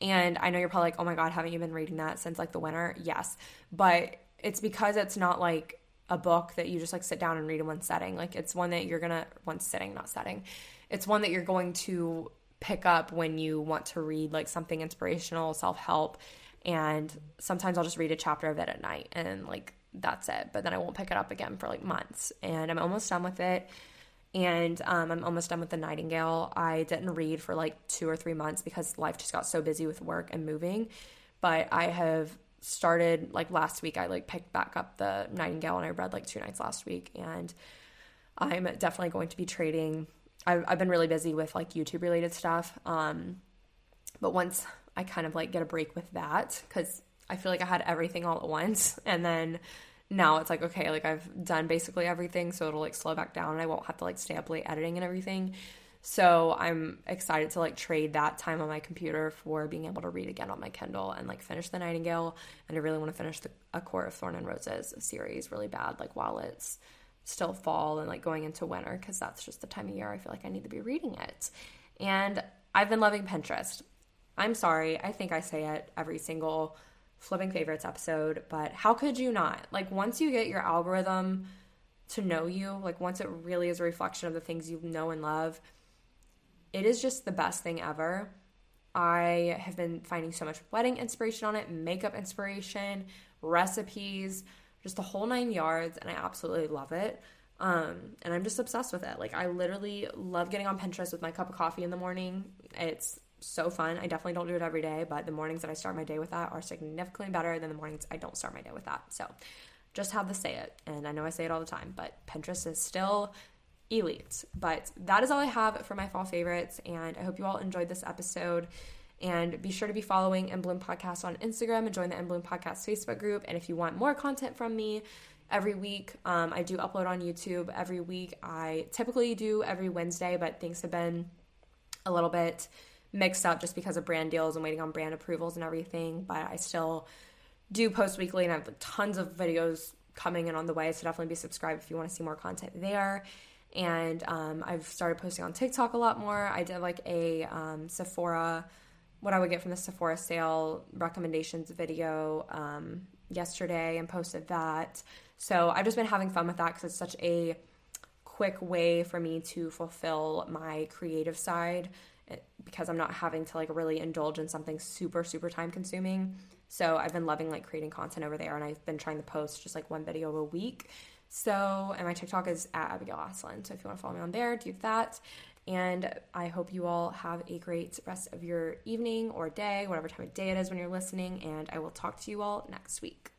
S1: And I know you're probably like, oh my God, haven't you been reading that since like the winter? Yes. But it's because it's not like a book that you just like sit down and read in one setting. Like it's one that you're gonna, one sitting, not setting it's one that you're going to pick up when you want to read like something inspirational, self help. And sometimes I'll just read a chapter of it at night and like that's it. But then I won't pick it up again for like months. And I'm almost done with it. And um, I'm almost done with The Nightingale. I didn't read for like two or three months because life just got so busy with work and moving. But I have started like last week, I like picked back up The Nightingale and I read like two nights last week. And I'm definitely going to be trading I've, I've been really busy with like YouTube related stuff. Um, but once I kind of like get a break with that, because I feel like I had everything all at once, and then now it's like okay, like I've done basically everything, so it'll like slow back down, and I won't have to like stay up late editing and everything. So I'm excited to like trade that time on my computer for being able to read again on my Kindle and like finish The Nightingale. And I really want to finish the A Court of Thorn and Roses series really bad, like while it's still fall and like going into winter, because that's just the time of year I feel like I need to be reading it. And I've been loving Pinterest. I'm sorry, I think I say it every single flipping favorites episode, but how could you not? Like once you get your algorithm to know you, like once it really is a reflection of the things you know and love, it is just the best thing ever. I have been finding so much wedding inspiration on it, makeup inspiration, recipes, just the whole nine yards, and I absolutely love it. Um, and I'm just obsessed with it. Like I literally love getting on Pinterest with my cup of coffee in the morning. It's so fun. I definitely don't do it every day, but the mornings that I start my day with that are significantly better than the mornings I don't start my day with that. So just have to say it. And I know I say it all the time, but Pinterest is still elite. But that is all I have for my fall favorites. And I hope you all enjoyed this episode. And be sure to be following In Bloom Podcast on Instagram and join the Bloom Podcast Facebook group. And if you want more content from me, every week. Um, I do upload on YouTube every week. I typically do every Wednesday, but things have been a little bit mixed up just because of brand deals and waiting on brand approvals and everything. But I still do post weekly and I have tons of videos coming in on the way. So definitely be subscribed if you want to see more content there. And um, I've started posting on TikTok a lot more. I did like a um, Sephora, what I would get from the Sephora sale recommendations video um, yesterday and posted that. So I've just been having fun with that because it's such a quick way for me to fulfill my creative side eh, because I'm not having to like really indulge in something super, super time consuming. So I've been loving like creating content over there and I've been trying to post just like one video a week. So, and my TikTok is at Abigail Aslan. So if you want to follow me on there, do that. And I hope you all have a great rest of your evening or day, whatever time of day it is when you're listening. And I will talk to you all next week.